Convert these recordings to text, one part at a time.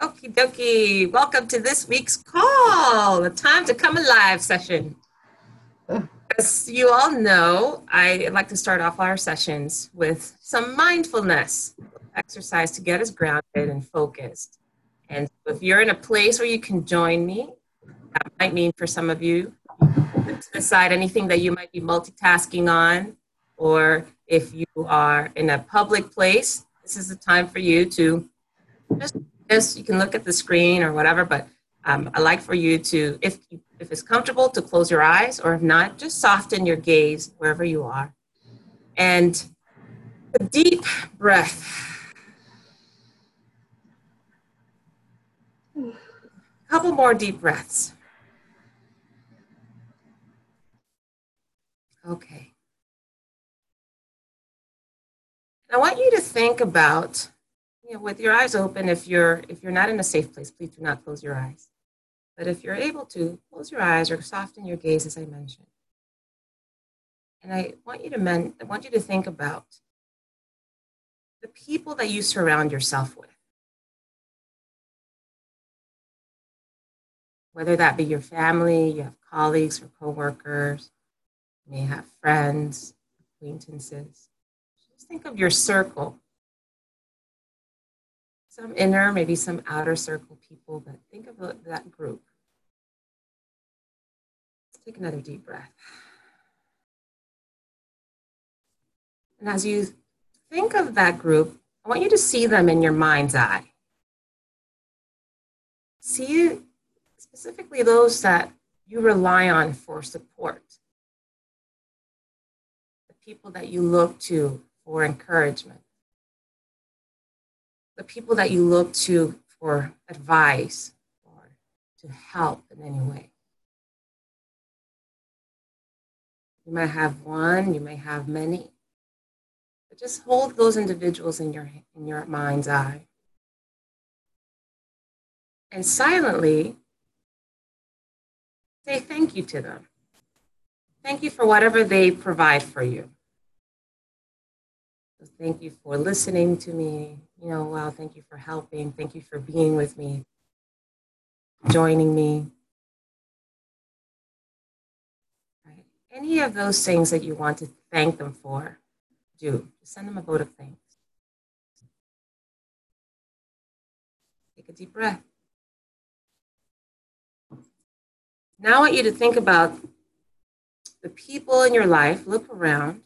Okie dokie. Welcome to this week's call, the Time to Come Alive session. As you all know, I like to start off our sessions with some mindfulness exercise to get us grounded and focused. And if you're in a place where you can join me, that might mean for some of you, decide anything that you might be multitasking on, or if you are in a public place, this is the time for you to just this. You can look at the screen or whatever, but um, I like for you to, if if it's comfortable, to close your eyes, or if not, just soften your gaze wherever you are, and a deep breath. A couple more deep breaths. Okay. I want you to think about with your eyes open, if you're if you're not in a safe place, please do not close your eyes. But if you're able to, close your eyes or soften your gaze, as I mentioned. And I want you to men, I want you to think about the people that you surround yourself with. Whether that be your family, you have colleagues or coworkers, you may have friends, acquaintances. Just think of your circle some inner, maybe some outer circle people, but think of that group. Let's take another deep breath. And as you think of that group, I want you to see them in your mind's eye. See specifically those that you rely on for support, the people that you look to for encouragement the people that you look to for advice or to help in any way. You might have one, you may have many. But just hold those individuals in your, in your mind's eye. And silently say thank you to them. Thank you for whatever they provide for you. So thank you for listening to me, you know, wow, thank you for helping. Thank you for being with me, joining me. Right. Any of those things that you want to thank them for, do. Send them a vote of thanks. Take a deep breath. Now I want you to think about the people in your life, look around,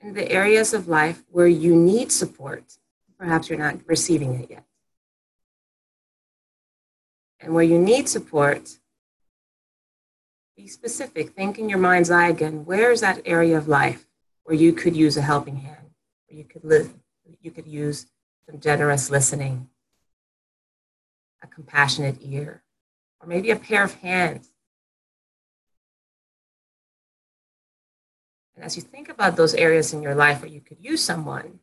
in the areas of life where you need support. Perhaps you're not receiving it yet. And where you need support, be specific. Think in your mind's eye again where is that area of life where you could use a helping hand, where you could, live, you could use some generous listening, a compassionate ear, or maybe a pair of hands And as you think about those areas in your life where you could use someone,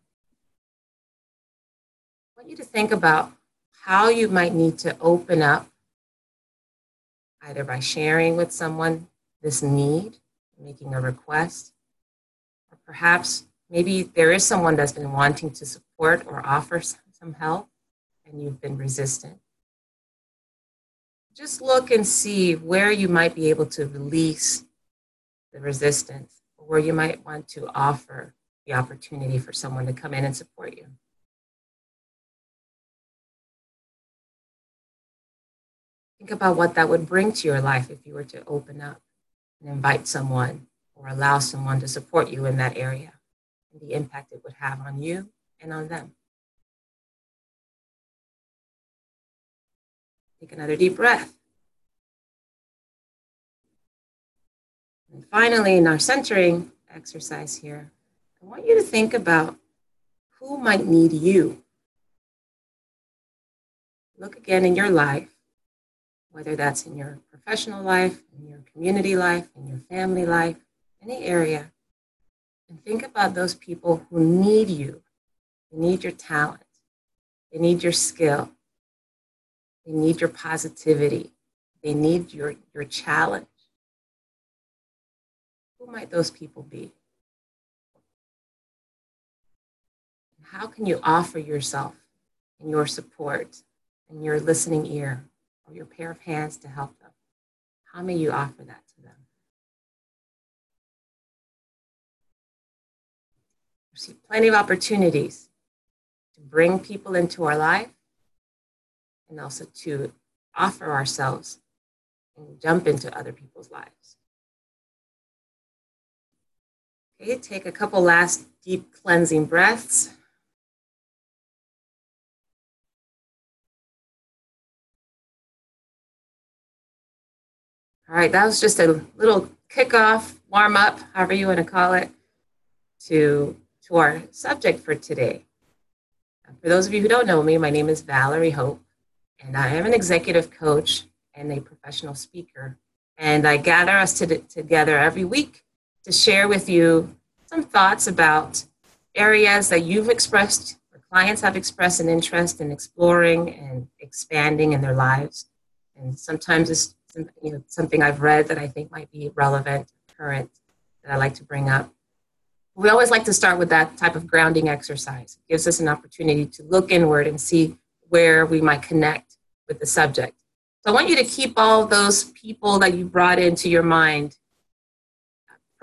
I want you to think about how you might need to open up, either by sharing with someone this need, making a request, or perhaps maybe there is someone that's been wanting to support or offer some help and you've been resistant. Just look and see where you might be able to release the resistance where you might want to offer the opportunity for someone to come in and support you. Think about what that would bring to your life if you were to open up and invite someone or allow someone to support you in that area and the impact it would have on you and on them. Take another deep breath. And finally, in our centering exercise here, I want you to think about who might need you. Look again in your life, whether that's in your professional life, in your community life, in your family life, any area, and think about those people who need you. They need your talent, they need your skill, they need your positivity, they need your, your challenge. Who might those people be? How can you offer yourself and your support and your listening ear or your pair of hands to help them? How may you offer that to them? We see plenty of opportunities to bring people into our life and also to offer ourselves and jump into other people's lives. Okay, take a couple last deep cleansing breaths. All right, that was just a little kickoff, warm up, however you want to call it, to, to our subject for today. For those of you who don't know me, my name is Valerie Hope, and I am an executive coach and a professional speaker. And I gather us to, together every week to share with you some thoughts about areas that you've expressed, or clients have expressed an interest in exploring and expanding in their lives. And sometimes it's you know, something I've read that I think might be relevant, current, that I like to bring up. We always like to start with that type of grounding exercise. It gives us an opportunity to look inward and see where we might connect with the subject. So I want you to keep all those people that you brought into your mind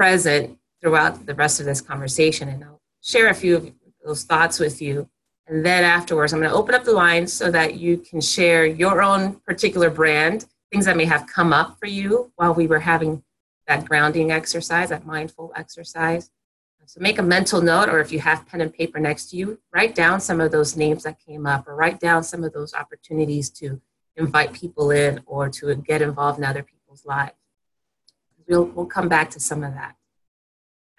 present throughout the rest of this conversation. And I'll share a few of those thoughts with you. And then afterwards, I'm going to open up the lines so that you can share your own particular brand things that may have come up for you while we were having that grounding exercise, that mindful exercise. So make a mental note, or if you have pen and paper next to you, write down some of those names that came up, or write down some of those opportunities to invite people in or to get involved in other people's lives. We'll, we'll come back to some of that.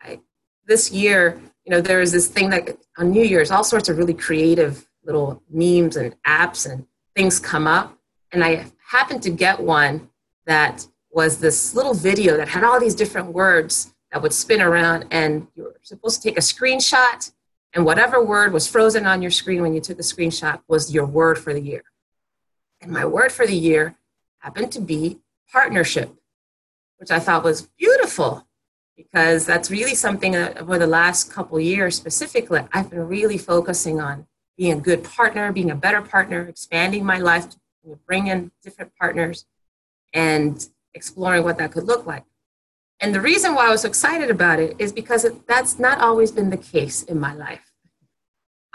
I, this year, you know, there is this thing that on New Year's, all sorts of really creative little memes and apps and things come up. And I happened to get one that was this little video that had all these different words that would spin around, and you were supposed to take a screenshot, and whatever word was frozen on your screen when you took the screenshot was your word for the year. And my word for the year happened to be partnership, which I thought was beautiful because that's really something that over the last couple years specifically, I've been really focusing on being a good partner, being a better partner, expanding my life we bring in different partners and exploring what that could look like. And the reason why I was excited about it is because it, that's not always been the case in my life.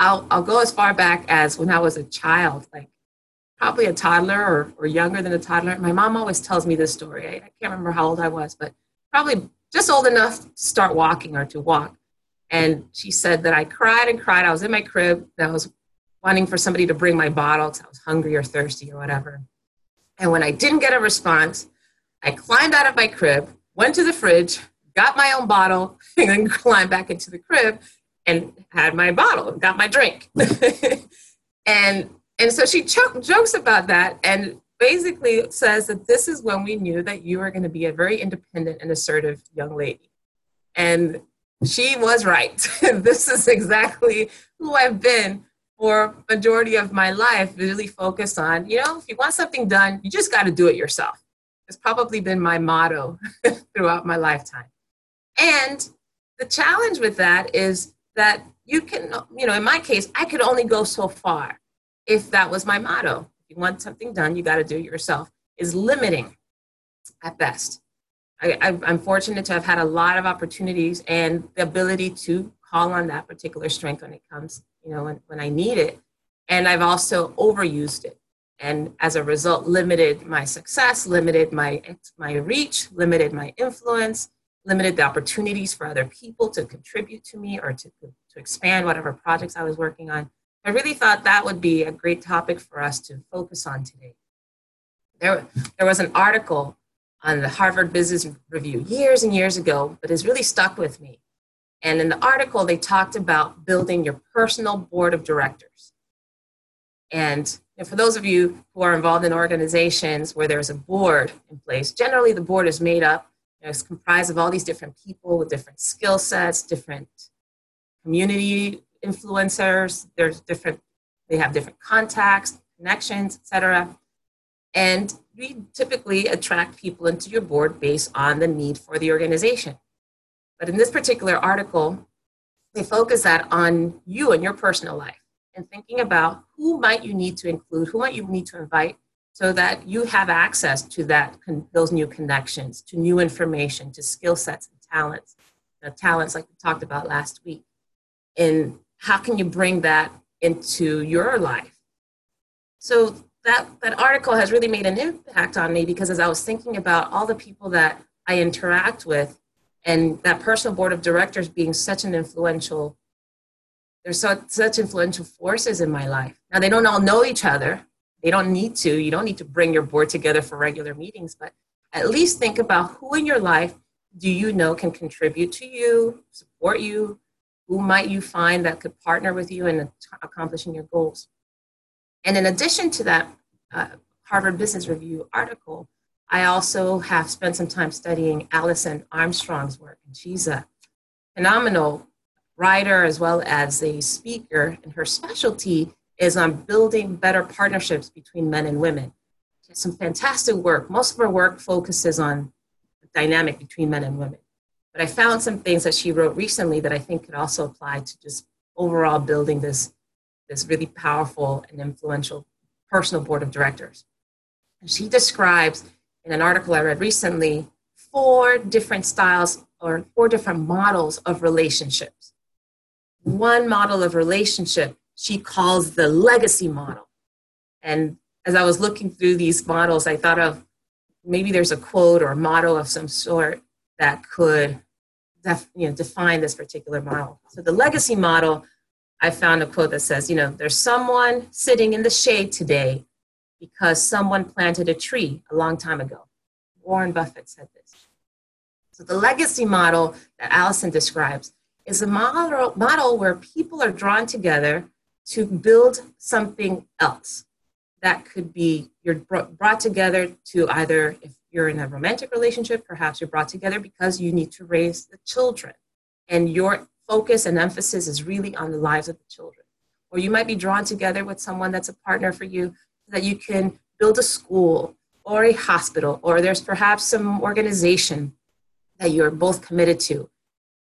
I'll, I'll go as far back as when I was a child, like probably a toddler or, or younger than a toddler. My mom always tells me this story. I, I can't remember how old I was, but probably just old enough to start walking or to walk. And she said that I cried and cried. I was in my crib and I was wanting for somebody to bring my bottle because I was hungry or thirsty or whatever. And when I didn't get a response, I climbed out of my crib, went to the fridge, got my own bottle, and then climbed back into the crib and had my bottle, got my drink. and and so she ch- jokes about that and basically says that this is when we knew that you were going to be a very independent and assertive young lady. And she was right. this is exactly who I've been for majority of my life really focused on you know if you want something done you just got to do it yourself it's probably been my motto throughout my lifetime and the challenge with that is that you can you know in my case i could only go so far if that was my motto if you want something done you got to do it yourself is limiting at best I, i'm fortunate to have had a lot of opportunities and the ability to call on that particular strength when it comes you know, when, when I need it. And I've also overused it. And as a result, limited my success, limited my, my reach, limited my influence, limited the opportunities for other people to contribute to me or to, to expand whatever projects I was working on. I really thought that would be a great topic for us to focus on today. There, there was an article on the Harvard Business Review years and years ago, but has really stuck with me. And in the article, they talked about building your personal board of directors. And for those of you who are involved in organizations where there's a board in place, generally the board is made up, it's comprised of all these different people with different skill sets, different community influencers, there's different, they have different contacts, connections, etc. And we typically attract people into your board based on the need for the organization. But in this particular article, they focus that on you and your personal life and thinking about who might you need to include, who might you need to invite so that you have access to that those new connections, to new information, to skill sets and talents, the talents like we talked about last week. And how can you bring that into your life? So that that article has really made an impact on me because as I was thinking about all the people that I interact with and that personal board of directors being such an influential there's so, such influential forces in my life. Now they don't all know each other, they don't need to. You don't need to bring your board together for regular meetings, but at least think about who in your life do you know can contribute to you, support you, who might you find that could partner with you in accomplishing your goals. And in addition to that uh, Harvard Business Review article, I also have spent some time studying Alison Armstrong's work, and she's a phenomenal writer as well as a speaker, and her specialty is on building better partnerships between men and women. She has some fantastic work. Most of her work focuses on the dynamic between men and women. But I found some things that she wrote recently that I think could also apply to just overall building this, this really powerful and influential personal board of directors. And she describes in an article I read recently four different styles or four different models of relationships. One model of relationship she calls the legacy model. And as I was looking through these models, I thought of maybe there's a quote or a motto of some sort that could def, you know, define this particular model. So the legacy model, I found a quote that says, you know, there's someone sitting in the shade today because someone planted a tree a long time ago. Warren Buffett said this. So the legacy model that Alison describes is a model, model where people are drawn together to build something else that could be you're brought together to either if you're in a romantic relationship perhaps you're brought together because you need to raise the children. And your focus and emphasis is really on the lives of the children. Or you might be drawn together with someone that's a partner for you so that you can build a school or a hospital or there's perhaps some organization that you're both committed to.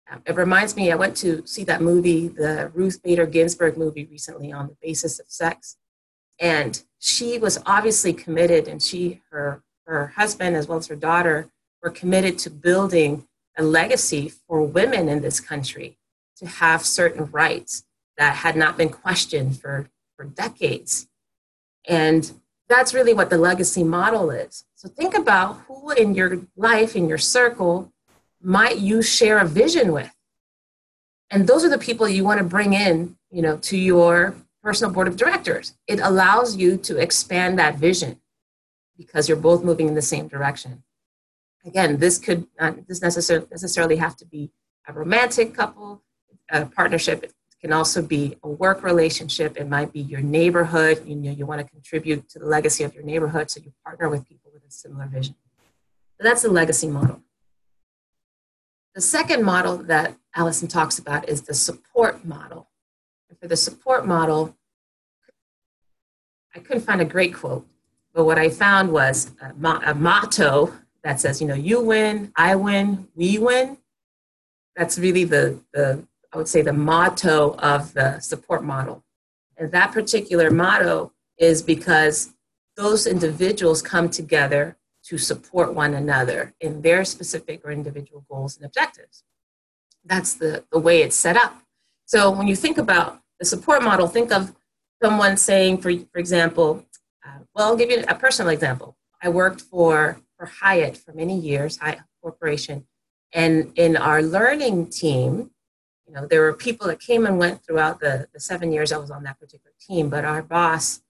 Um, it reminds me, I went to see that movie, the Ruth Bader Ginsburg movie recently on the basis of sex. And she was obviously committed, and she, her, her husband, as well as her daughter, were committed to building a legacy for women in this country to have certain rights that had not been questioned for, for decades. And that's really what the legacy model is. So think about who in your life, in your circle, might you share a vision with? And those are the people you want to bring in, you know, to your personal board of directors. It allows you to expand that vision because you're both moving in the same direction. Again, this could not this necessarily necessarily have to be a romantic couple, a partnership. It can also be a work relationship. It might be your neighborhood. You know, you want to contribute to the legacy of your neighborhood, so you partner with people with a similar vision. So that's the legacy model. The second model that Alison talks about is the support model. And for the support model, I couldn't find a great quote, but what I found was a, mo- a motto that says, you know, you win, I win, we win. That's really the, the, I would say, the motto of the support model. And that particular motto is because those individuals come together to support one another in their specific or individual goals and objectives. That's the, the way it's set up. So when you think about the support model, think of someone saying, for, for example, uh, well, I'll give you a personal example. I worked for, for Hyatt for many years, Hyatt Corporation, and in our learning team, you know, there were people that came and went throughout the, the seven years I was on that particular team, but our boss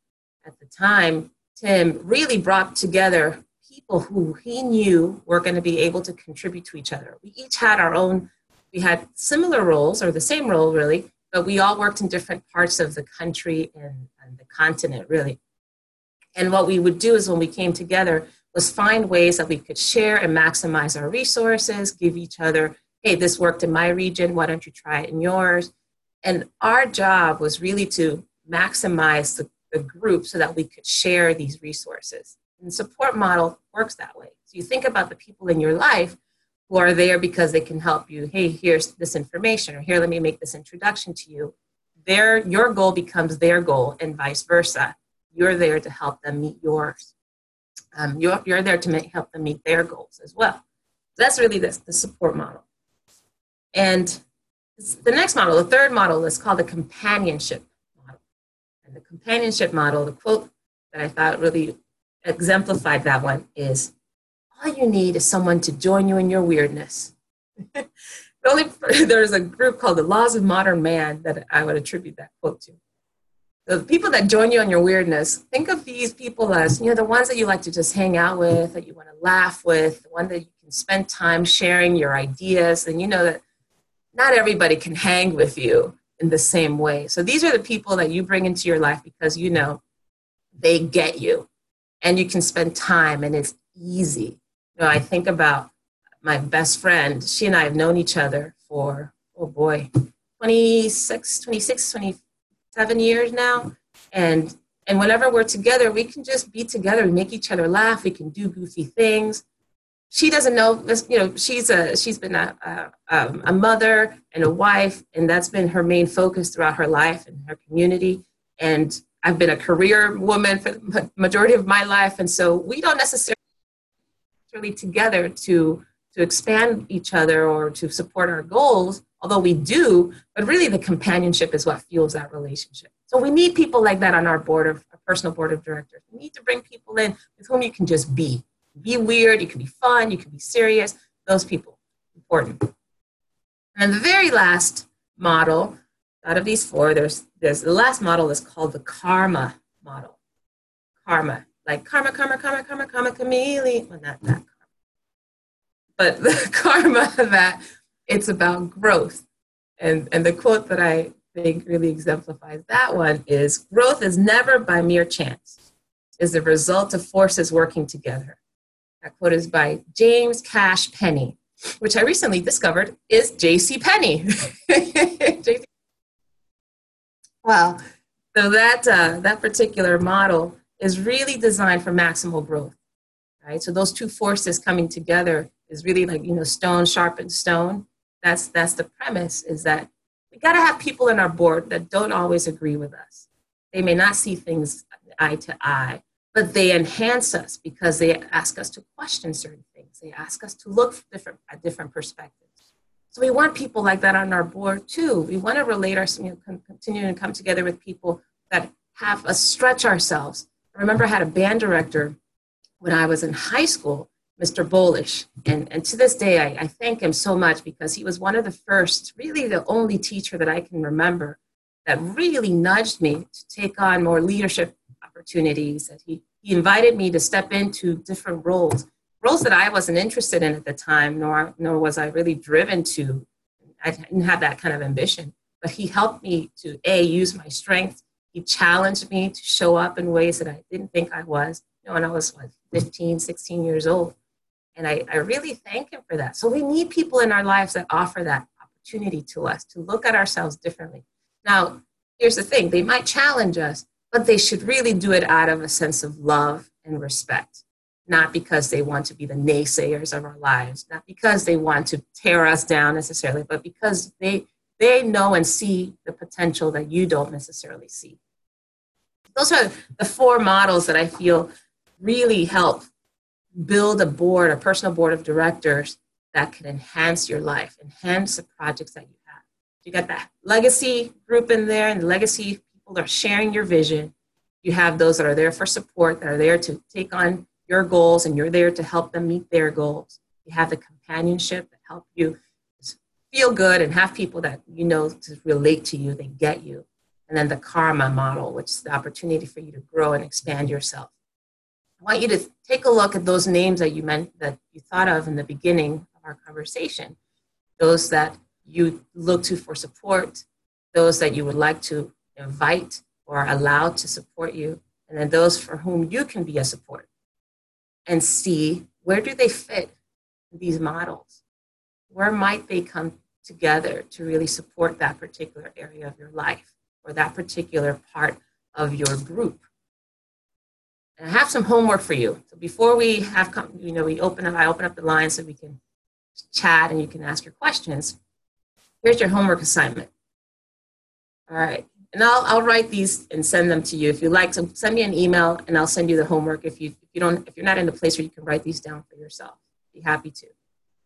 at the time, Tim, really brought together people who he knew were going to be able to contribute to each other. We each had our own, we had similar roles, or the same role really, but we all worked in different parts of the country and, and the continent really. And what we would do is when we came together was find ways that we could share and maximize our resources, give each other, hey, this worked in my region, why don't you try it in yours? And our job was really to maximize the, the group so that we could share these resources. And the support model works that way. So you think about the people in your life who are there because they can help you. Hey, here's this information, or here, let me make this introduction to you. their your goal becomes their goal and vice versa. You're there to help them meet yours. Um, you're, you're there to make, help them meet their goals as well. So That's really this, the support model. And the next model, the third model, is called the companionship model. And the companionship model, the quote that I thought really exemplified that one is all you need is someone to join you in your weirdness. only, there's a group called the Laws of Modern Man that I would attribute that quote to. The people that join you on your weirdness, think of these people as, you know, the ones that you like to just hang out with, that you want to laugh with, the one that you can spend time sharing your ideas, and you know that not everybody can hang with you in the same way. So these are the people that you bring into your life because you know they get you and you can spend time and it's easy. You know, I think about my best friend. She and I have known each other for, oh boy, 26, 26, 27 years now. And and whenever we're together, we can just be together. We make each other laugh. We can do goofy things she doesn't know you know she's a she's been a, a, um, a, mother and a wife and that's been her main focus throughout her life and her community and i've been a career woman for the majority of my life and so we don't necessarily really together to to expand each other or to support our goals although we do but really the companionship is what fuels that relationship so we need people like that on our board of our personal board of directors we need to bring people in with whom you can just be be weird, you can be fun, you can be serious. Those people, important. And the very last model out of these four, there's, there's the last model is called the karma model. Karma, like karma, karma, karma, karma, karma, chameleon. Well, not that karma. But the karma that it's about growth. And, and the quote that I think really exemplifies that one is growth is never by mere chance, is the result of forces working together. That quote is by James Cash Penney, which I recently discovered is J.C. Penney. wow. So that uh, that particular model is really designed for maximal growth, right? So those two forces coming together is really like you know stone sharpens stone. That's that's the premise. Is that we got to have people in our board that don't always agree with us. They may not see things eye to eye, but they enhance us because they ask us to question certain things. They ask us to look different, at different perspectives. So we want people like that on our board too. We want to relate our, you know, continue to come together with people that have us stretch ourselves. I remember I had a band director when I was in high school, Mr. Bolish. And, and to this day, I, I thank him so much because he was one of the first, really the only teacher that I can remember that really nudged me to take on more leadership opportunities that he, he invited me to step into different roles roles that i wasn't interested in at the time nor nor was i really driven to i didn't have that kind of ambition but he helped me to a use my strength he challenged me to show up in ways that i didn't think i was you know when i was like 15 16 years old and I, I really thank him for that. So we need people in our lives that offer that opportunity to us to look at ourselves differently. Now here's the thing. They might challenge us but they should really do it out of a sense of love and respect, not because they want to be the naysayers of our lives, not because they want to tear us down necessarily, but because they they know and see the potential that you don't necessarily see. Those are the four models that I feel really help build a board, a personal board of directors that can enhance your life, enhance the projects that you have. You got that legacy group in there, and the legacy people are sharing your vision. You have those that are there for support, that are there to take on your goals, and you're there to help them meet their goals. You have the companionship that help you feel good and have people that you know to relate to you, they get you. And then the karma model, which is the opportunity for you to grow and expand yourself. Want you to take a look at those names that you meant that you thought of in the beginning of our conversation. Those that you look to for support, those that you would like to invite or allow to support you, and then those for whom you can be a support. And see where do they fit these models? Where might they come together to really support that particular area of your life or that particular part of your group? And I have some homework for you. So before we have, come, you know, we open up, I open up the line so we can chat and you can ask your questions. Here's your homework assignment. All right, and I'll, I'll write these and send them to you if you like. So send me an email and I'll send you the homework if you, if you don't, if you're not in a place where you can write these down for yourself. Be happy to.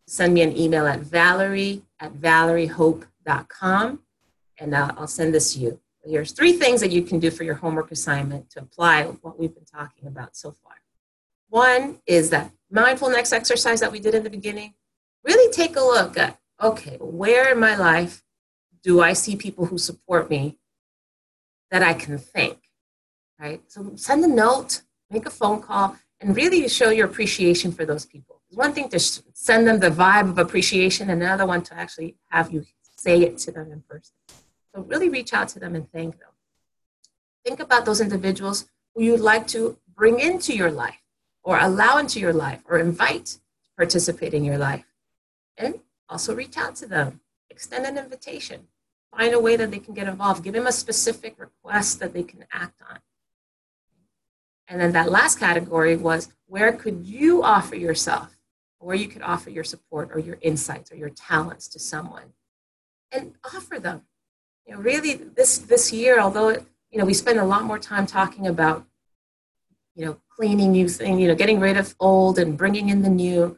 Send me an email at valerie at valeriehope.com and uh, I'll send this to you. Here's three things that you can do for your homework assignment to apply what we've been talking about so far. One is that mindfulness exercise that we did in the beginning. Really take a look at okay, where in my life do I see people who support me that I can thank? Right? So send a note, make a phone call, and really show your appreciation for those people. It's one thing to send them the vibe of appreciation, and another one to actually have you say it to them in person. So really reach out to them and thank them. Think about those individuals who you'd like to bring into your life or allow into your life or invite to participate in your life. And also reach out to them, extend an invitation, find a way that they can get involved, give them a specific request that they can act on. And then that last category was where could you offer yourself, where you could offer your support or your insights or your talents to someone and offer them. You know, really this this year, although you know we spend a lot more time talking about you know cleaning new things, you know, getting rid of old and bringing in the new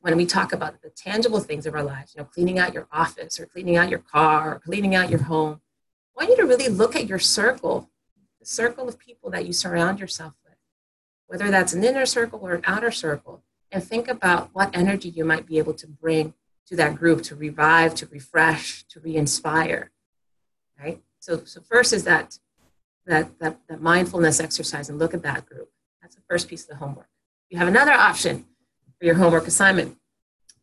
when we talk about the tangible things of our lives, you know, cleaning out your office or cleaning out your car or cleaning out your home, I want you to really look at your circle, the circle of people that you surround yourself with, whether that's an inner circle or an outer circle, and think about what energy you might be able to bring to that group to revive, to refresh, to re-inspire. Right? So, so first is that, that, that, that mindfulness exercise and look at that group. That's the first piece of the homework. You have another option for your homework assignment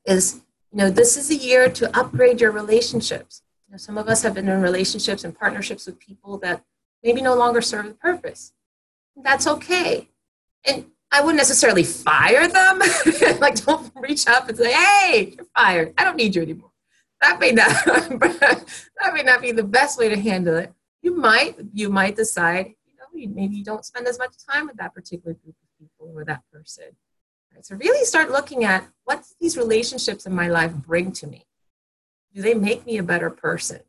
is you know this is a year to upgrade your relationships you know, some of us have been in relationships and partnerships with people that maybe no longer serve the purpose that's okay and i wouldn't necessarily fire them like don't reach up and say hey you're fired i don't need you anymore that may not that may not be the best way to handle it you might you might decide you know maybe you don't spend as much time with that particular group of people or that person so really start looking at what these relationships in my life bring to me. Do they make me a better person?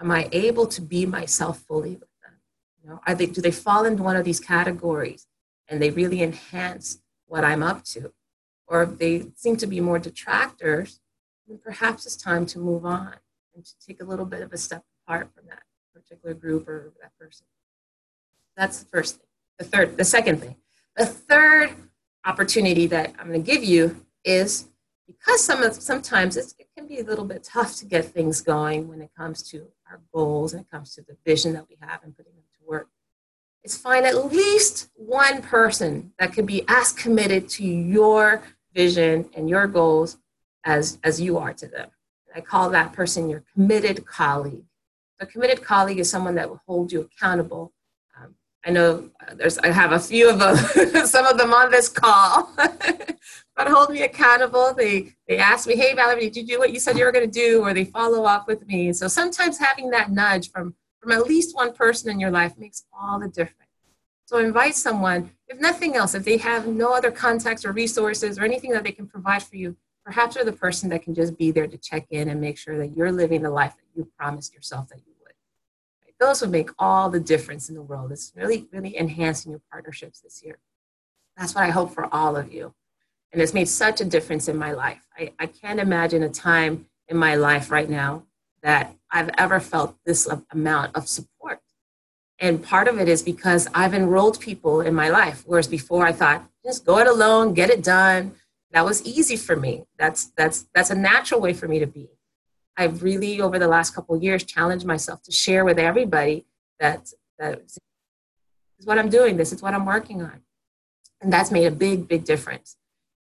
Am I able to be myself fully with them? You know, are they, do they fall into one of these categories and they really enhance what I'm up to? Or if they seem to be more detractors, then perhaps it's time to move on and to take a little bit of a step apart from that particular group or that person. That's the first thing. The third, the second thing. The third opportunity that I'm going to give you is because some of, sometimes it can be a little bit tough to get things going when it comes to our goals and it comes to the vision that we have and putting them to work. It's find at least one person that can be as committed to your vision and your goals as, as you are to them. I call that person your committed colleague. A committed colleague is someone that will hold you accountable um, I know uh, there's I have a few of them, some of them on this call, but hold me accountable. They they ask me, "Hey, Valerie, did you do what you said you were going to do?" Or they follow up with me. So sometimes having that nudge from from at least one person in your life makes all the difference. So invite someone, if nothing else, if they have no other contacts or resources or anything that they can provide for you, perhaps they're the person that can just be there to check in and make sure that you're living the life that you promised yourself that you would. those would make all the difference in the world. It's really, really enhancing your partnerships this year. That's what I hope for all of you. And it's made such a difference in my life. I, I can't imagine a time in my life right now that I've ever felt this amount of support. And part of it is because I've enrolled people in my life, whereas before I thought, just go it alone, get it done. That was easy for me. That's that's that's a natural way for me to be. I've really, over the last couple years, challenged myself to share with everybody that, that is what I'm doing, this is what I'm working on. And that's made a big, big difference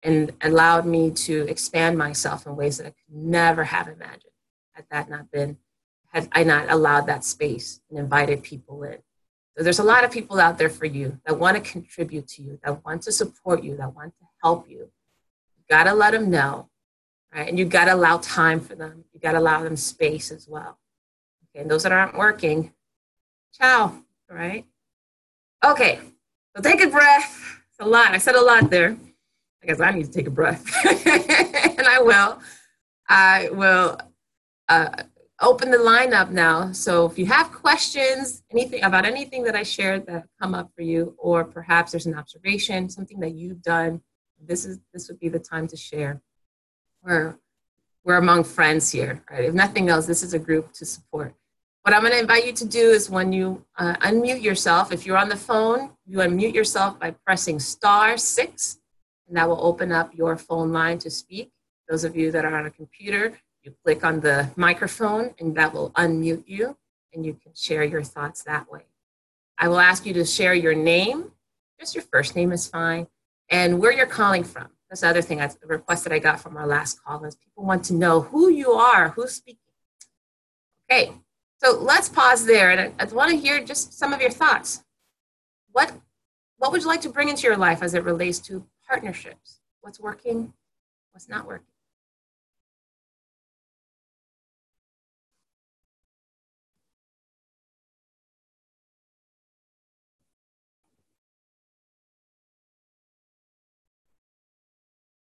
and allowed me to expand myself in ways that I could never have imagined had that not been, had I not allowed that space and invited people in. So there's a lot of people out there for you that want to contribute to you, that want to support you, that want to help you. You got to let them know right? And you got to allow time for them. You got to allow them space as well. Okay, and those that aren't working, ciao, right? Okay, so take a breath. It's a lot. I said a lot there. I guess I need to take a breath, and I will. I will uh, open the line up now. So if you have questions, anything about anything that I shared that come up for you, or perhaps there's an observation, something that you've done, this is this would be the time to share. We're we're among friends here, right? If nothing else, this is a group to support. What I'm going to invite you to do is when you uh, unmute yourself, if you're on the phone, you unmute yourself by pressing star six, and that will open up your phone line to speak. Those of you that are on a computer, you click on the microphone and that will unmute you and you can share your thoughts that way. I will ask you to share your name, just your first name is fine, and where you're calling from. That's the other thing, a request that I got from our last call is people want to know who you are, who's speaking. Okay, so let's pause there and I, I want to hear just some of your thoughts. What, what would you like to bring into your life as it relates to partnerships? What's working, what's not working?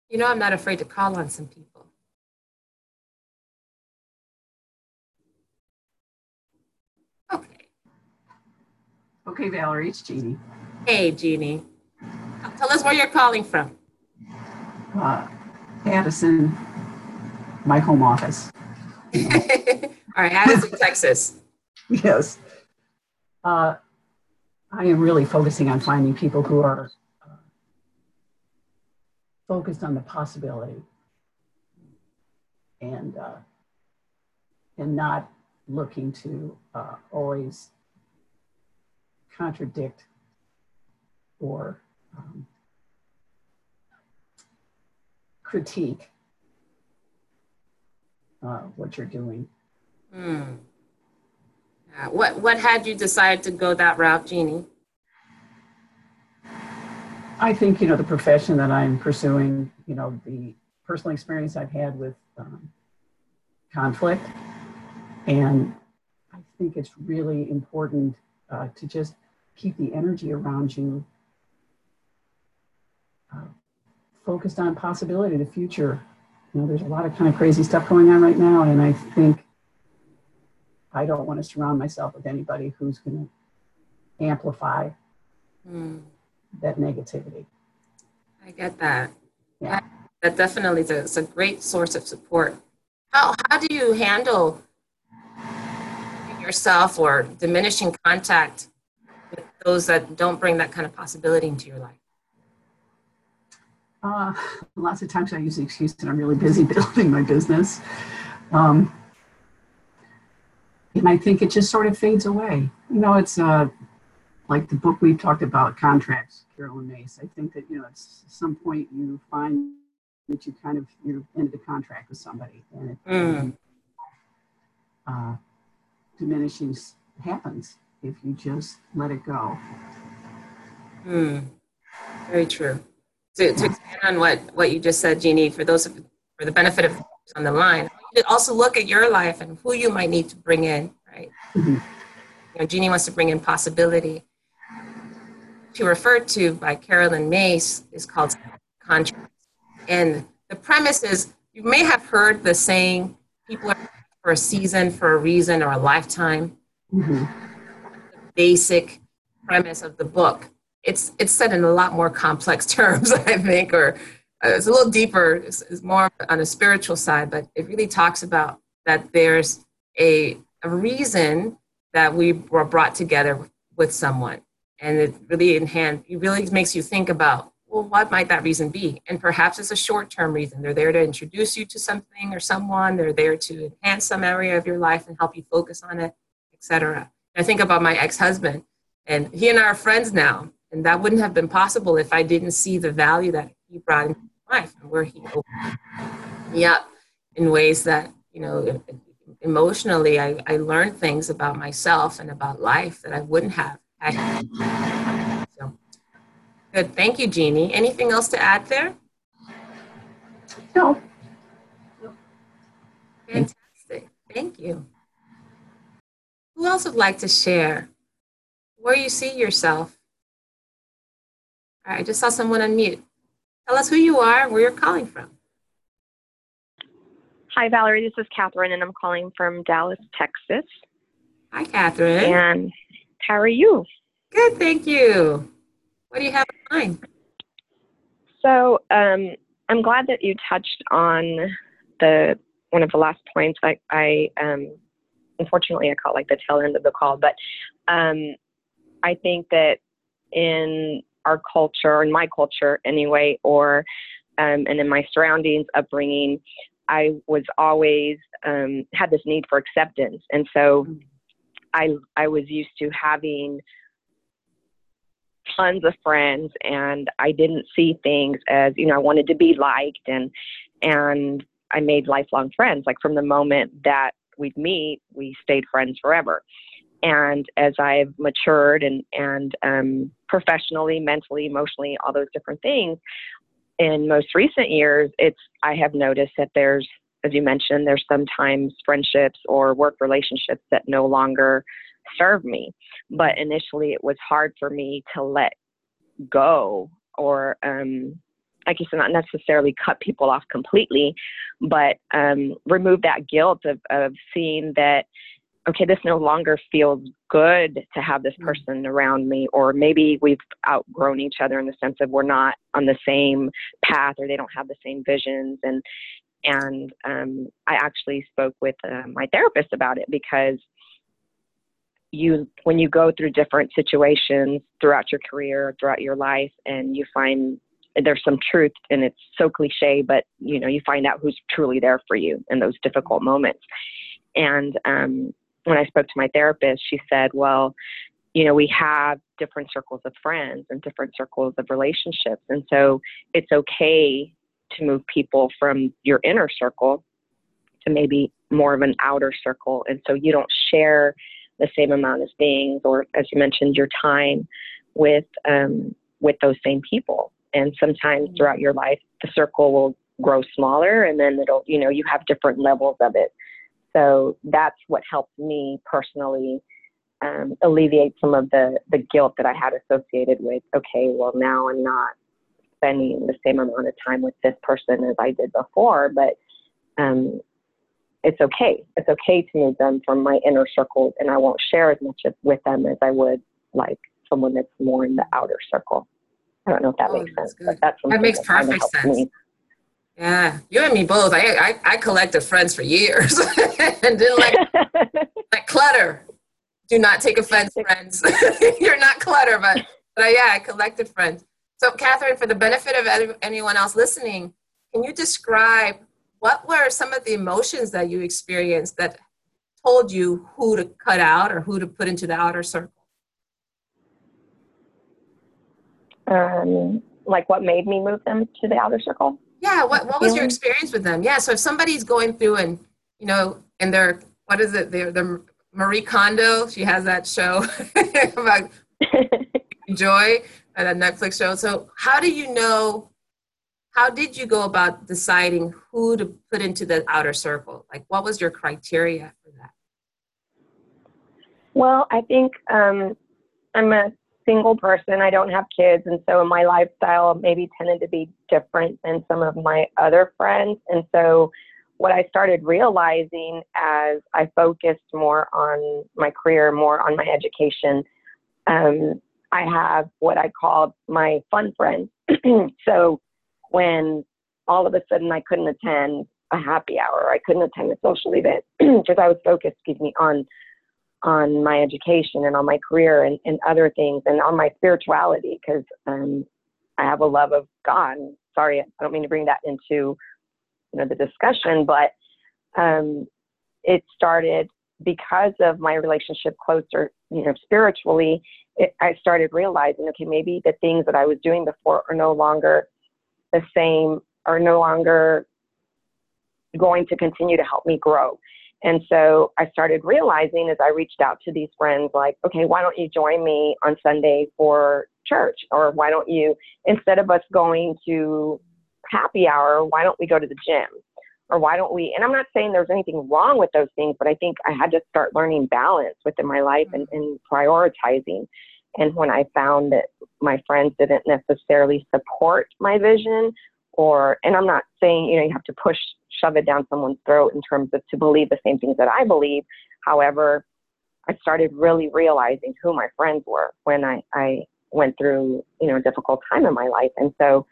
You know, I'm not afraid to call on some people. Okay. Okay, Valerie, it's Jeannie. Hey, Jeannie. Tell us where you're calling from. Uh, Addison, my home office. All right, Addison, Texas. Yes. Uh, I am really focusing on finding people who are focused on the possibility and uh, and not looking to uh, always contradict or um, critique uh, what you're doing. Mm. what what had you decide to go that route, Jeannie? I think, you know, the profession that I'm pursuing, you know, the personal experience I've had with um, conflict. And I think it's really important uh, to just keep the energy around you uh, focused on possibility, the future. You know, there's a lot of kind of crazy stuff going on right now. And I think I don't want to surround myself with anybody who's going to amplify. Mm that negativity. I get that. Yeah. That definitely is a, it's a great source of support. How, how do you handle yourself or diminishing contact with those that don't bring that kind of possibility into your life? Uh, lots of times I use the excuse that I'm really busy building my business. Um, and I think it just sort of fades away. You know, it's uh, like the book we talked about, contracts, Carolyn Myss. I think that you know, at some point you find that you kind of you're into a contract with somebody, and it, mm. uh, diminishing happens if you just let it go. Mm. Very true. To, to expand on what what you just said, Jeannie, for those of, for the benefit of on the line, also look at your life and who you might need to bring in, right? Mm-hmm. You know, Jeannie wants to bring in possibility to refer to by Carolyn Myss is called contracts. And the premise is you may have heard the saying, people are for a season, for a reason, or a lifetime. Mm-hmm. The basic premise of the book. It's, it's said in a lot more complex terms, I think, or uh, it's a little deeper, it's, it's more on a spiritual side, but it really talks about that there's a, a reason that we were brought together with someone and it really enhance it really makes you think about well what might that reason be? And perhaps it's a short-term reason. They're there to introduce you to something or someone. They're there to enhance some area of your life and help you focus on it etc i think about my ex-husband and he and i are friends now and that wouldn't have been possible if i didn't see the value that he brought into my life and where he opened me up in ways that you know emotionally I, I learned things about myself and about life that i wouldn't have so, good. Thank you, Jeannie. Anything else to add there? No. Fantastic. Thank you. Who else would like to share where you see yourself? All right, I just saw someone unmute. Tell us who you are, where you're calling from. Hi, Valerie. This is Catherine, and I'm calling from Dallas, Texas. Hi, Catherine. And how are you? Good, thank you. What do you have in mind? So, um, I'm glad that you touched on the one of the last points. I, I um, unfortunately I caught like the tail end of the call, but um, I think that in our culture, in my culture anyway, or um, and in my surroundings, upbringing, I was always um, had this need for acceptance, and so I I was used to having tons of friends, and I didn't see things as you know I wanted to be liked, and and I made lifelong friends. Like from the moment that we'd meet, we stayed friends forever. And as I've matured and and um, professionally, mentally, emotionally, all those different things, in most recent years, it's I have noticed that there's, as you mentioned, there's sometimes friendships or work relationships that no longer serve me. But initially, it was hard for me to let go or um, I guess not necessarily cut people off completely, but um, remove that guilt of, of seeing that, okay, this no longer feels good to have this mm. person around me, or maybe we've outgrown each other in the sense of we're not on the same path or they don't have the same visions. And, and um, I actually spoke with uh, my therapist about it because you when you go through different situations throughout your career throughout your life and you find there's some truth and it's so cliche but you know you find out who's truly there for you in those difficult moments. And um, when i spoke to my therapist she said well you know we have different circles of friends and different circles of relationships and so it's okay to move people from your inner circle to maybe more of an outer circle. And so you don't share the same amount of things or as you mentioned your time with um, with those same people. And sometimes mm-hmm. throughout your life the circle will grow smaller and then it'll you know you have different levels of it. So that's what helped me personally um, alleviate some of the the guilt that i had associated with okay well now i'm not spending the same amount of time with this person as i did before but um, it's okay it's okay to move them from my inner circle and i won't share as much with them as i would like someone that's more in the outer circle I don't know if that oh, makes sense, good. but that's that makes perfect sense. Me. Yeah, you and me both. I, I, I collected friends for years and didn't like like clutter. Do not take offense, friends. You're not clutter, but but yeah, I collected friends. So, Catherine, for the benefit of anyone else listening, can you describe what were some of the emotions that you experienced that told you who to cut out or who to put into the outer circle? um, like what made me move them to the outer circle. Yeah, what, what was your experience with them? Yeah, so if somebody's going through and, you know, and they're, what is it, they're, they're Marie Kondo, she has that show about joy, uh, that Netflix show. So how do you know, how did you go about deciding who to put into the outer circle? Like what was your criteria for that? Well, I think um, I'm a single person. I don't have kids. And so my lifestyle maybe tended to be different than some of my other friends. And so what I started realizing as I focused more on my career, more on my education, um, I have what I called my fun friends. so when all of a sudden I couldn't attend a happy hour, I couldn't attend a social event because I was focused, excuse me, on on my education and on my career and, and other things and on my spirituality because um, I have a love of God. Sorry, I don't mean to bring that into you know the discussion, but um, it started because of my relationship closer, you know, spiritually. It, I started realizing, okay, maybe the things that I was doing before are no longer the same, are no longer going to continue to help me grow. And so I started realizing as I reached out to these friends, like, okay, why don't you join me on Sunday for church? Or why don't you, instead of us going to happy hour, why don't we go to the gym? Or why don't we? And I'm not saying there's anything wrong with those things, but I think I had to start learning balance within my life and, and prioritizing. And when I found that my friends didn't necessarily support my vision or and I'm not saying you know you have to push shove it down someone's throat in terms of to believe the same things that I believe. However, I started really realizing who my friends were when I, I went through, you know, a difficult time in my life. And so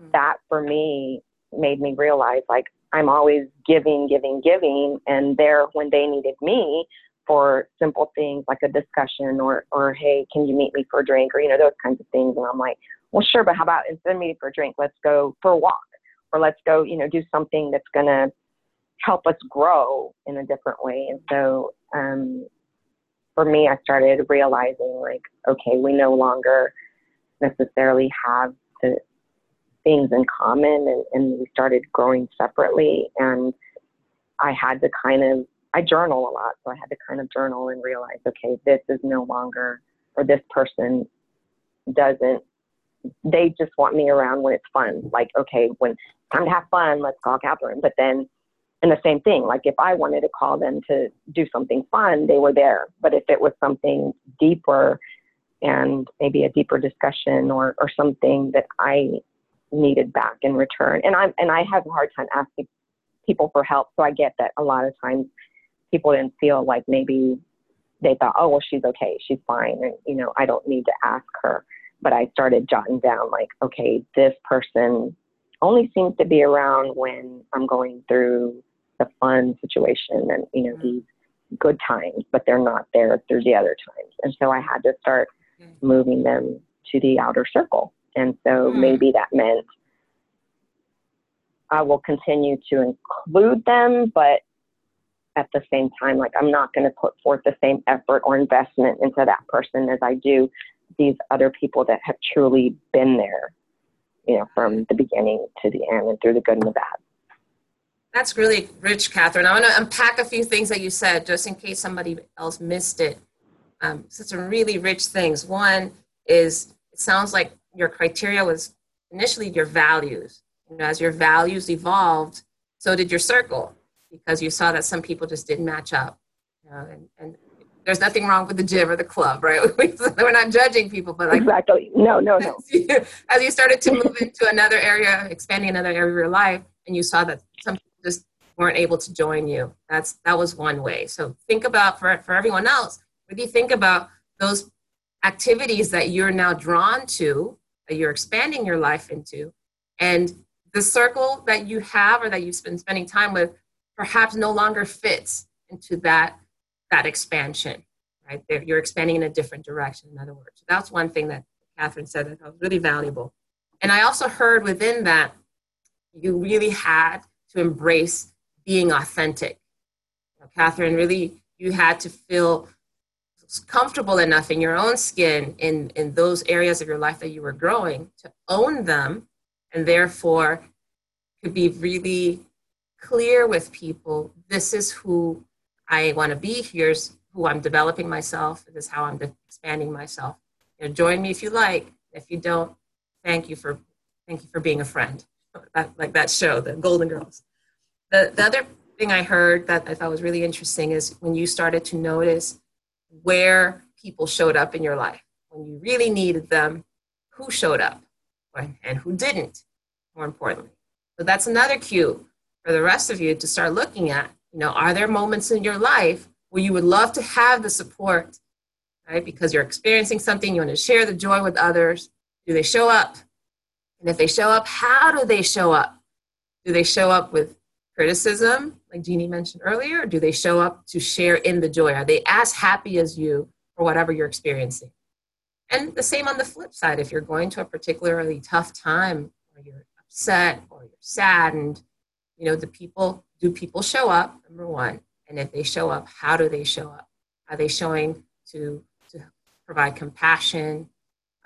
mm. that for me made me realize like I'm always giving, giving, giving. And there when they needed me for simple things like a discussion or, or hey, can you meet me for a drink or, you know, those kinds of things. And I'm like, well, sure, but how about instead of meeting for a drink, let's go for a walk or let's go, you know, do something that's going to help us grow in a different way. And so, um, for me, I started realizing like, okay, we no longer necessarily have the things in common and, and we started growing separately. And I had to kind of, I journal a lot. So I had to kind of journal and realize, okay, this is no longer, or this person doesn't, they just want me around when it's fun. Like, okay, when time to have fun, let's call Catherine. But then and the same thing, like if I wanted to call them to do something fun, they were there. But if it was something deeper and maybe a deeper discussion or, or something that I needed back in return, and I'm and I have a hard time asking people for help. So I get that a lot of times people didn't feel like maybe they thought, oh well, she's okay, she's fine, and you know I don't need to ask her. But I started jotting down like, okay, this person only seems to be around when I'm going through the fun situation and you know mm-hmm. these good times, but they're not there through the other times. And so I had to start mm-hmm. moving them to the outer circle. And so mm-hmm. maybe that meant I will continue to include them, but at the same time, like I'm not going to put forth the same effort or investment into that person as I do these other people that have truly been there, you know, from the beginning to the end and through the good and the bad. That's really rich, Catherine. I want to unpack a few things that you said just in case somebody else missed it. Um, so some really rich things. One is it sounds like your criteria was initially your values. You know, as your values evolved, so did your circle because you saw that some people just didn't match up. You know, and, and there's nothing wrong with the gym or the club, right? We're not judging people, but like exactly, no, no, no. As you, as you started to move into another area, expanding another area of your life, and you saw that some people just weren't able to join you. That's that was one way. So think about for for everyone else, what do you think about those activities that you're now drawn to, that you're expanding your life into, and the circle that you have or that you've been spending time with perhaps no longer fits into that that expansion, right? You're expanding in a different direction, in other words. That's one thing that Catherine said that was really valuable. And I also heard within that you really had to embrace being authentic. You know, Catherine, really, you had to feel comfortable enough in your own skin in, in those areas of your life that you were growing to own them and therefore could be really clear with people this is who I want to be, here's who I'm developing myself, this is how I'm expanding myself. You know, join me if you like. If you don't, thank you for thank you for being a friend. That, like that show, the Golden Girls. The, the other thing I heard that I thought was really interesting is when you started to notice where people showed up in your life. When you really needed them, who showed up and who didn't, more importantly. So that's another cue for the rest of you to start looking at. You know, are there moments in your life where you would love to have the support, right? Because you're experiencing something, you want to share the joy with others. Do they show up? And if they show up, how do they show up? Do they show up with criticism, like Jeannie mentioned earlier? Do they show up to share in the joy? Are they as happy as you for whatever you're experiencing? And the same on the flip side, if you're going to a particularly tough time, or you're upset, or you're saddened, you know, the people do people show up? Number one, and if they show up, how do they show up? Are they showing to to provide compassion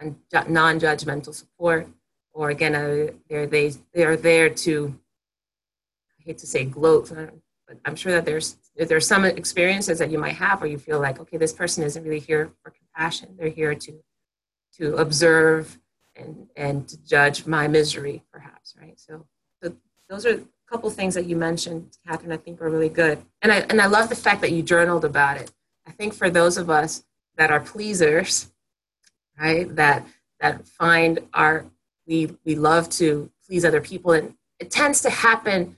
and non-judgmental support, or again, are they they they're there to I hate to say gloat, but I'm sure that there's there's some experiences that you might have where you feel like, okay, this person isn't really here for compassion. They're here to to observe and and to judge my misery, perhaps, right? So, so those are a couple things that you mentioned, Catherine. I think are really good, and I and I love the fact that you journaled about it. I think for those of us that are pleasers, right, that that find our we we love to please other people. And it tends to happen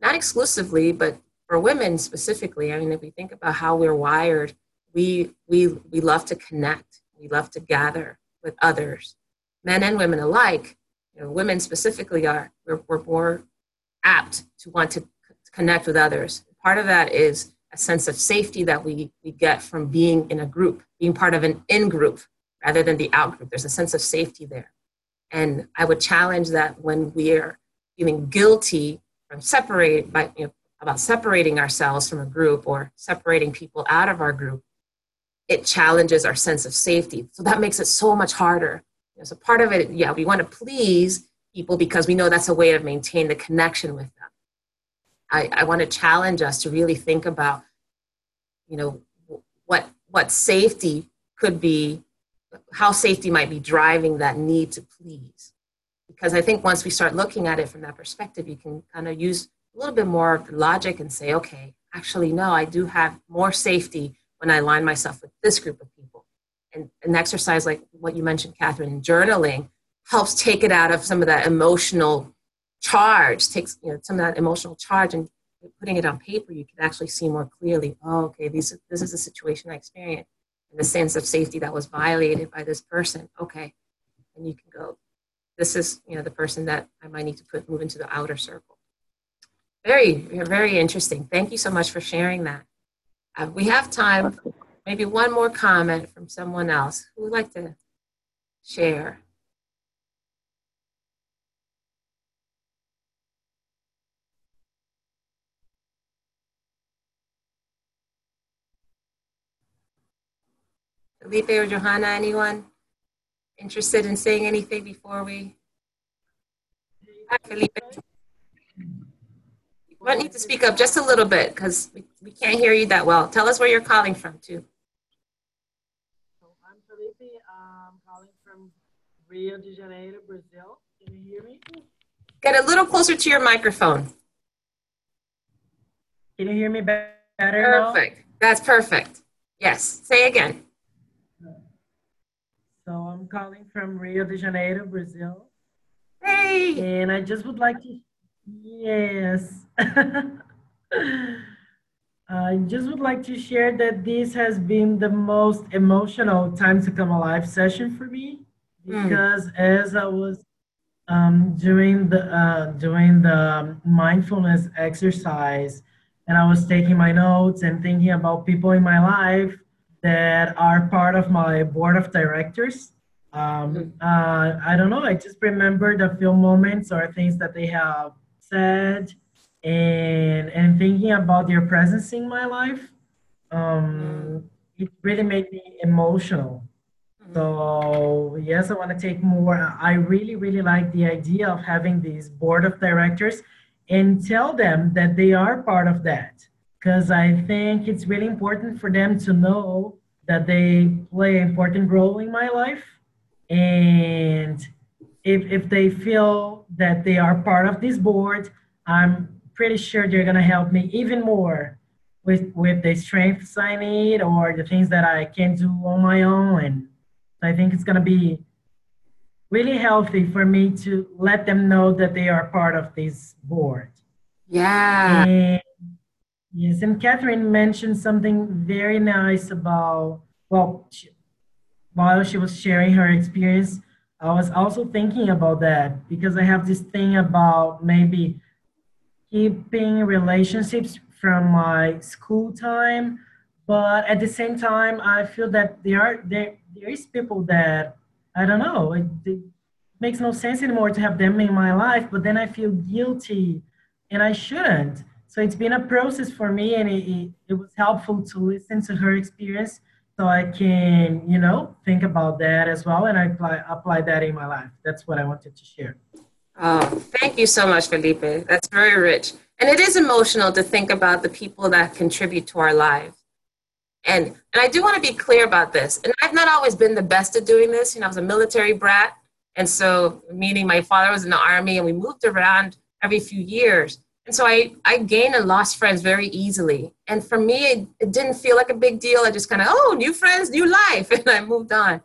not exclusively, but for women specifically. I mean, if we think about how we're wired, we, we, we love to connect, we love to gather with others, men and women alike. You know, women specifically are, we're, we're more apt to want to connect with others. Part of that is a sense of safety that we, we get from being in a group, being part of an in group rather than the out group. There's a sense of safety there. And I would challenge that when we're feeling guilty from separate by you know, about separating ourselves from a group or separating people out of our group, it challenges our sense of safety. So that makes it so much harder. You know, so part of it, yeah, we want to please people because we know that's a way to maintain the connection with them. I, I want to challenge us to really think about, you know, what what safety could be, how safety might be driving that need to please. Because I think once we start looking at it from that perspective, you can kind of use a little bit more logic and say, okay, actually, no, I do have more safety when I align myself with this group of people. And an exercise like what you mentioned, Catherine, in journaling helps take it out of some of that emotional charge, takes you know, some of that emotional charge and putting it on paper, you can actually see more clearly, oh, okay, these, this is a situation I experienced and the sense of safety that was violated by this person. Okay. And you can go, this is, you know, the person that I might need to put, move into the outer circle. Very, very interesting. Thank you so much for sharing that. Uh, we have time, maybe one more comment from someone else who would like to share. Felipe or Johanna, anyone interested in saying anything before we? Hi, Felipe. You might need to speak up just a little bit because we, we can't hear you that well. Tell us where you're calling from, too. I'm Felipe. I'm calling from Rio de Janeiro, Brazil. Can you hear me? Get a little closer to your microphone. Can you hear me better? Perfect. Now? That's perfect. Yes. Say again. So I'm calling from Rio de Janeiro, Brazil. Hey! And I just would like to, yes. I just would like to share that this has been the most emotional Time to Come Alive session for me hmm. because mm. as I was um, doing the uh, doing the mindfulness exercise and I was taking my notes and thinking about people in my life that are part of my board of directors. Um, mm-hmm. uh, I don't know. I just remember the few moments or things that they have said, and and thinking about their presence in my life. Um, mm. it really made me emotional. Mm-hmm. So yes, I want to take more. I really really like the idea of having this board of directors and tell them that they are part of that because I think it's really important for them to know that they play an important role in my life. And if, if they feel that they are part of this board, I'm pretty sure they're going to help me even more with, with the strengths I need or the things that I can do on my own. And I think it's going to be really healthy for me to let them know that they are part of this board. Yeah. And Yes, and Catherine mentioned something very nice about, well, she, while she was sharing her experience, I was also thinking about that because I have this thing about maybe keeping relationships from my school time, but at the same time, I feel that there are there there is people that I don't know. It, it makes no sense anymore to have them in my life, but then I feel guilty, and I shouldn't so it's been a process for me, and it, it, was helpful to listen to her experience so I can, you know, think about that as well and I apply, apply that in my life. That's what I wanted to share. Oh, thank you so much, Felipe. That's very rich. And it is emotional to think about the people that contribute to our lives. And, and I do want to be clear about this. And I've not always been the best at doing this. You know, I was a military brat. And so, meaning my father was in the army and we moved around every few years. And so I, I gained and lost friends very easily. And for me, it, it didn't feel like a big deal. I just kind of, oh, new friends, new life. And I moved on.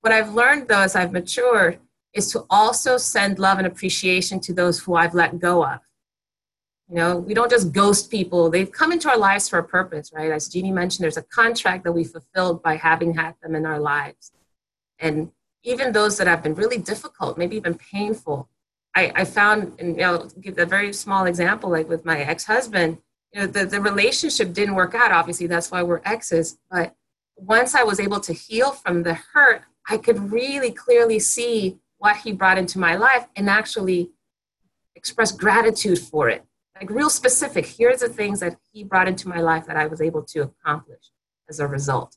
What I've learned though, as I've matured, is to also send love and appreciation to those who I've let go of. You know, we don't just ghost people. They've come into our lives for a purpose, right? As Jeannie mentioned, there's a contract that we fulfilled by having had them in our lives. And even those that have been really difficult, maybe even painful. I, I found, and you know, give a very small example, like with my ex-husband, you know, the, the relationship didn't work out. Obviously, that's why we're exes. But once I was able to heal from the hurt, I could really clearly see what he brought into my life and actually express gratitude for it like real specific here's the things that he brought into my life that i was able to accomplish as a result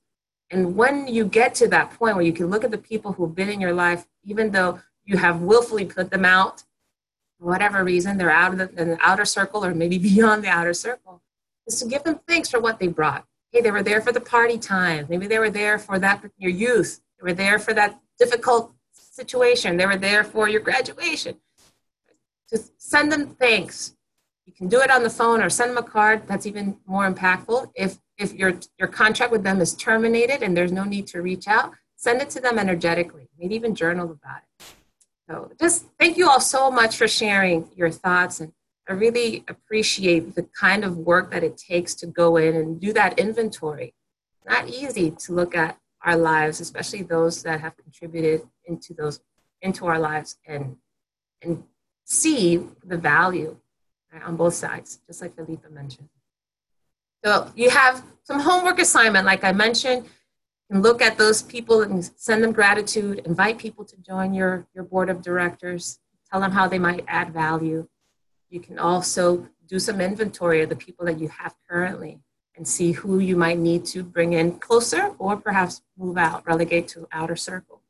and when you get to that point where you can look at the people who've been in your life even though you have willfully put them out whatever reason they're out of the, the outer circle or maybe beyond the outer circle is to give them thanks for what they brought hey they were there for the party time maybe they were there for that your youth they were there for that difficult situation they were there for your graduation just send them thanks you can do it on the phone or send them a card. That's even more impactful. If if your your contract with them is terminated and there's no need to reach out, send it to them energetically. Maybe even journal about it. So just thank you all so much for sharing your thoughts and I really appreciate the kind of work that it takes to go in and do that inventory. Not easy to look at our lives, especially those that have contributed into those into our lives and and see the value right, on both sides, just like Felipe mentioned. So you have some homework assignment, like I mentioned. Can look at those people and send them gratitude, invite people to join your, your board of directors, tell them how they might add value. You can also do some inventory of the people that you have currently and see who you might need to bring in closer or perhaps move out, relegate to outer circle.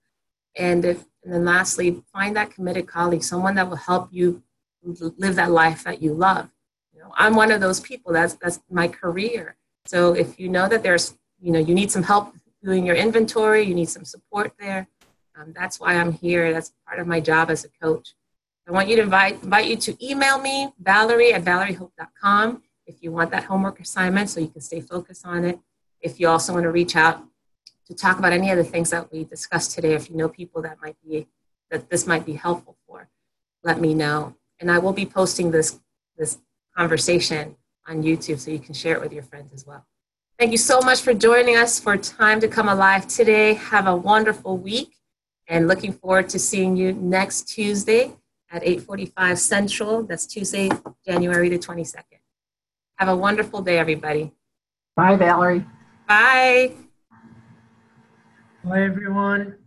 And if and then lastly, find that committed colleague, someone that will help you live that life that you love. You know, I'm one of those people. That's that's my career. So if you know that there's, you know, you need some help doing your inventory, you need some support there. Um, that's why I'm here. That's part of my job as a coach. I want you to invite invite you to email me, Valerie at valeriehope.com, if you want that homework assignment, so you can stay focused on it. If you also want to reach out to talk about any of the things that we discussed today, if you know people that might be that this might be helpful for, let me know and I will be posting this this conversation on YouTube so you can share it with your friends as well. Thank you so much for joining us for Time to Come Alive today. Have a wonderful week and looking forward to seeing you next Tuesday at 8:45 Central. That's Tuesday, January the 22nd. Have a wonderful day everybody. Bye Valerie. Bye. Bye everyone.